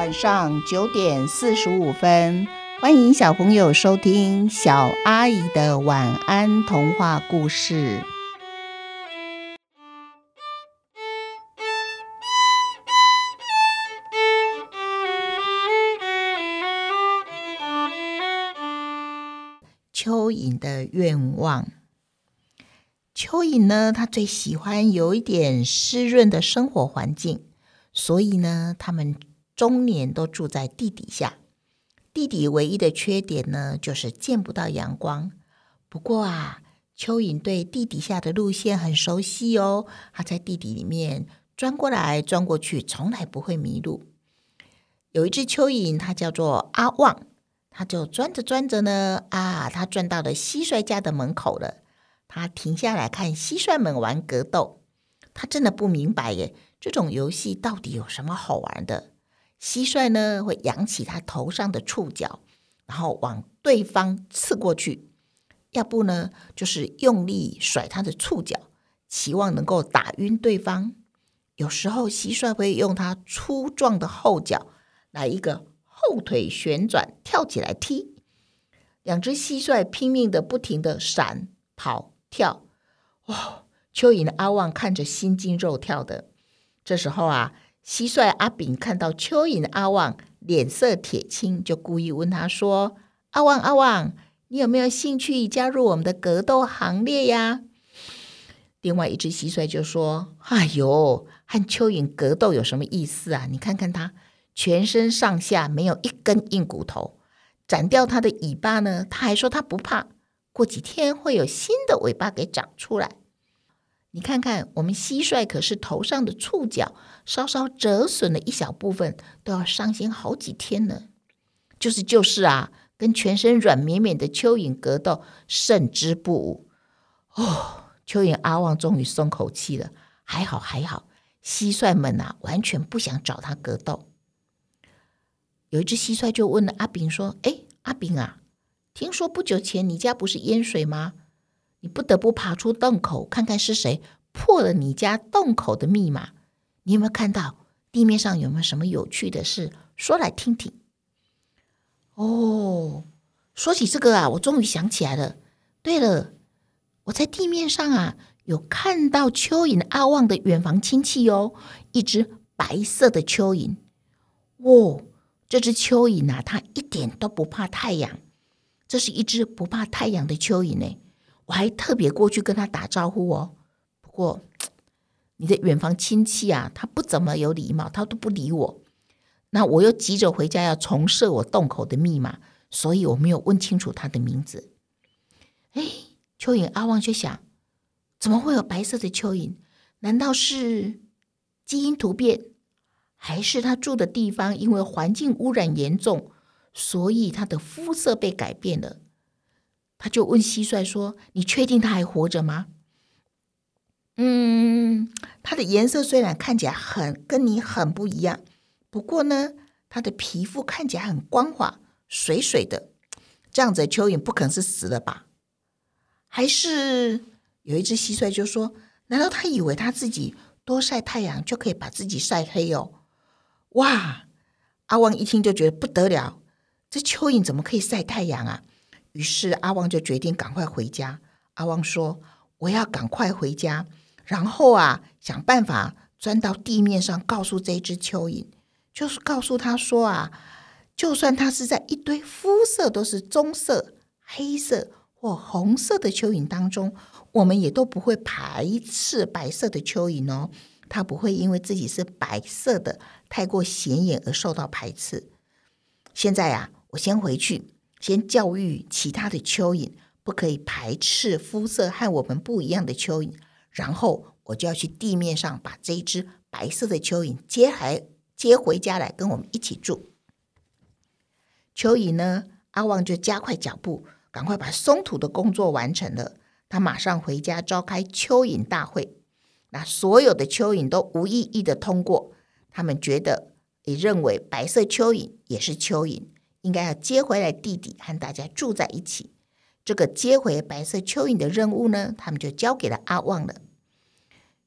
晚上九点四十五分，欢迎小朋友收听小阿姨的晚安童话故事。蚯蚓的愿望。蚯蚓呢，它最喜欢有一点湿润的生活环境，所以呢，它们终年都住在地底下。地底唯一的缺点呢，就是见不到阳光。不过啊，蚯蚓对地底下的路线很熟悉哦，它在地底里面钻过来钻过去，从来不会迷路。有一只蚯蚓，它叫做阿旺，它就钻着钻着呢，啊，它钻到了蟋蟀家的门口了。它停下来看蟋蟀们玩格斗，他真的不明白耶，这种游戏到底有什么好玩的？蟋蟀呢会扬起它头上的触角，然后往对方刺过去；要不呢，就是用力甩它的触角，期望能够打晕对方。有时候蟋蟀会用它粗壮的后脚来一个后腿旋转，跳起来踢。两只蟋蟀拼命的不停的闪跑。跳，哦！蚯蚓的阿旺看着心惊肉跳的。这时候啊，蟋蟀阿炳看到蚯蚓阿旺脸色铁青，就故意问他说：“阿旺阿旺，你有没有兴趣加入我们的格斗行列呀？”另外一只蟋蟀就说：“哎呦，和蚯蚓格斗有什么意思啊？你看看它，全身上下没有一根硬骨头，斩掉它的尾巴呢，它还说它不怕。”过几天会有新的尾巴给长出来。你看看，我们蟋蟀可是头上的触角稍稍折损了一小部分，都要伤心好几天呢。就是就是啊，跟全身软绵绵的蚯蚓格斗，胜之不武。哦，蚯蚓阿旺终于松口气了。还好还好，蟋蟀们呐，完全不想找他格斗。有一只蟋蟀就问了阿炳说：“哎，阿炳啊。”听说不久前你家不是淹水吗？你不得不爬出洞口看看是谁破了你家洞口的密码。你有没有看到地面上有没有什么有趣的事？说来听听。哦，说起这个啊，我终于想起来了。对了，我在地面上啊有看到蚯蚓阿旺的远房亲戚哦，一只白色的蚯蚓。哦，这只蚯蚓啊，它一点都不怕太阳。这是一只不怕太阳的蚯蚓呢，我还特别过去跟他打招呼哦。不过，你的远房亲戚啊，他不怎么有礼貌，他都不理我。那我又急着回家要重设我洞口的密码，所以我没有问清楚他的名字。哎，蚯蚓阿旺却想：怎么会有白色的蚯蚓？难道是基因突变，还是他住的地方因为环境污染严重？所以他的肤色被改变了，他就问蟋蟀说：“你确定他还活着吗？”嗯，他的颜色虽然看起来很跟你很不一样，不过呢，他的皮肤看起来很光滑、水水的。这样子，蚯蚓不可能是死了吧？还是有一只蟋蟀就说：“难道他以为他自己多晒太阳就可以把自己晒黑哦？”哇！阿旺一听就觉得不得了。这蚯蚓怎么可以晒太阳啊？于是阿旺就决定赶快回家。阿旺说：“我要赶快回家，然后啊，想办法钻到地面上，告诉这只蚯蚓，就是告诉他说啊，就算它是在一堆肤色都是棕色、黑色或红色的蚯蚓当中，我们也都不会排斥白色的蚯蚓哦。它不会因为自己是白色的太过显眼而受到排斥。现在呀。”我先回去，先教育其他的蚯蚓，不可以排斥肤色和我们不一样的蚯蚓。然后我就要去地面上把这一只白色的蚯蚓接来接回家来跟我们一起住。蚯蚓呢，阿旺就加快脚步，赶快把松土的工作完成了。他马上回家召开蚯蚓大会，那所有的蚯蚓都无异议的通过。他们觉得也认为白色蚯蚓也是蚯蚓。应该要接回来弟弟和大家住在一起。这个接回白色蚯蚓的任务呢，他们就交给了阿旺了。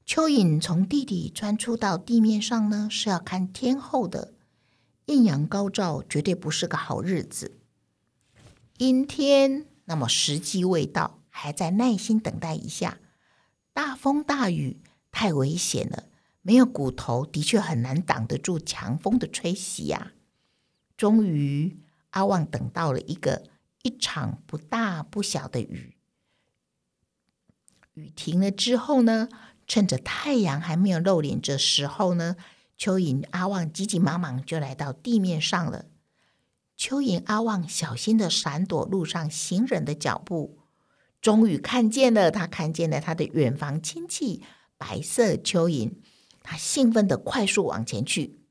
蚯蚓从地底钻出到地面上呢，是要看天候的，艳阳高照，绝对不是个好日子。阴天，那么时机未到，还在耐心等待一下。大风大雨，太危险了。没有骨头，的确很难挡得住强风的吹袭呀。终于，阿旺等到了一个一场不大不小的雨。雨停了之后呢，趁着太阳还没有露脸这时候呢，蚯蚓阿旺急急忙忙就来到地面上了。蚯蚓阿旺小心的闪躲路上行人的脚步，终于看见了，他看见了他的远房亲戚白色蚯蚓。他兴奋的快速往前去，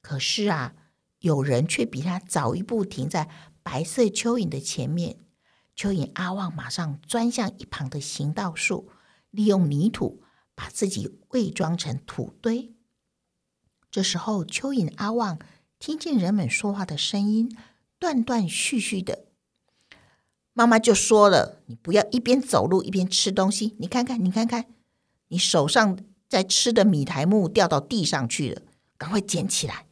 可是啊，有人却比他早一步停在白色蚯蚓的前面。蚯蚓阿旺马上钻向一旁的行道树，利用泥土把自己伪装成土堆。这时候，蚯蚓阿旺听见人们说话的声音，断断续续的。妈妈就说了：“你不要一边走路一边吃东西。你看看，你看看，你手上。”在吃的米苔木掉到地上去了，赶快捡起来。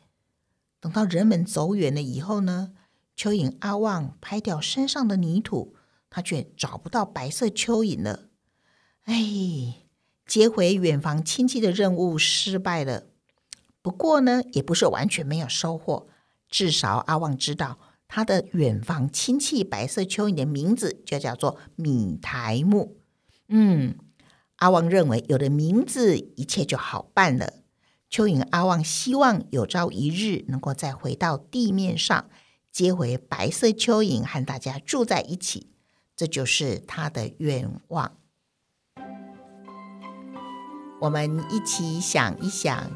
等到人们走远了以后呢，蚯蚓阿旺拍掉身上的泥土，他却找不到白色蚯蚓了。哎，接回远房亲戚的任务失败了。不过呢，也不是完全没有收获，至少阿旺知道他的远房亲戚白色蚯蚓的名字就叫做米台木。嗯。阿旺认为有了名字，一切就好办了。蚯蚓阿旺希望有朝一日能够再回到地面上，接回白色蚯蚓和大家住在一起，这就是他的愿望。我们一起想一想，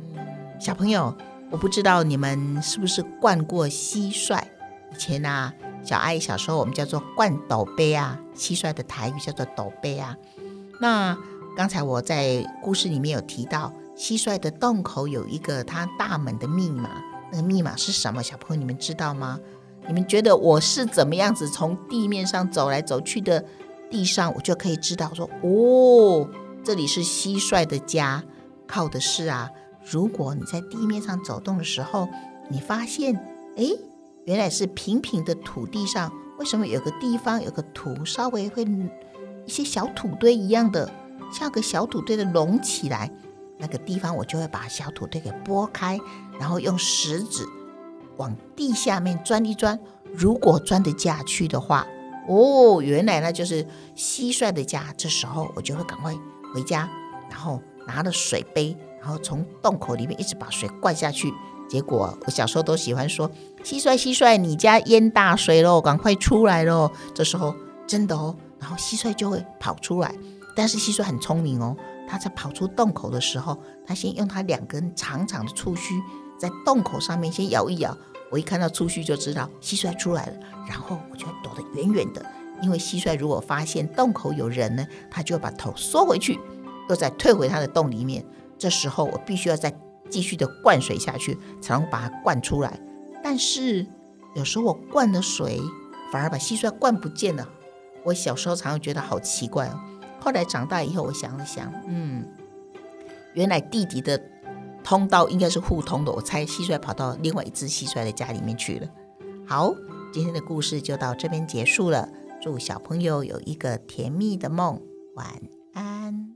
嗯，小朋友，我不知道你们是不是灌过蟋蟀？以前啊。小阿姨小时候，我们叫做灌斗杯啊，蟋蟀的台语叫做斗杯啊。那刚才我在故事里面有提到，蟋蟀的洞口有一个它大门的密码，那个密码是什么？小朋友你们知道吗？你们觉得我是怎么样子从地面上走来走去的地上，我就可以知道说，哦，这里是蟋蟀的家，靠的是啊。如果你在地面上走动的时候，你发现，哎。原来是平平的土地上，为什么有个地方有个土稍微会一些小土堆一样的，像个小土堆的隆起来？那个地方我就会把小土堆给拨开，然后用食指往地下面钻一钻。如果钻得下去的话，哦，原来那就是蟋蟀的家。这时候我就会赶快回家，然后拿着水杯，然后从洞口里面一直把水灌下去。结果我小时候都喜欢说：“蟋蟀，蟋蟀，你家淹大水喽，赶快出来喽！”这时候真的哦，然后蟋蟀就会跑出来。但是蟋蟀很聪明哦，它在跑出洞口的时候，它先用它两根长长的触须在洞口上面先摇一摇。我一看到触须就知道蟋蟀出来了，然后我就躲得远远的，因为蟋蟀如果发现洞口有人呢，它就把头缩回去，又再退回它的洞里面。这时候我必须要再。继续的灌水下去，才能把它灌出来。但是有时候我灌的水反而把蟋蟀灌不见了。我小时候常常觉得好奇怪哦。后来长大以后，我想了想，嗯，原来弟弟的通道应该是互通的。我猜蟋蟀跑到另外一只蟋蟀的家里面去了。好，今天的故事就到这边结束了。祝小朋友有一个甜蜜的梦，晚安。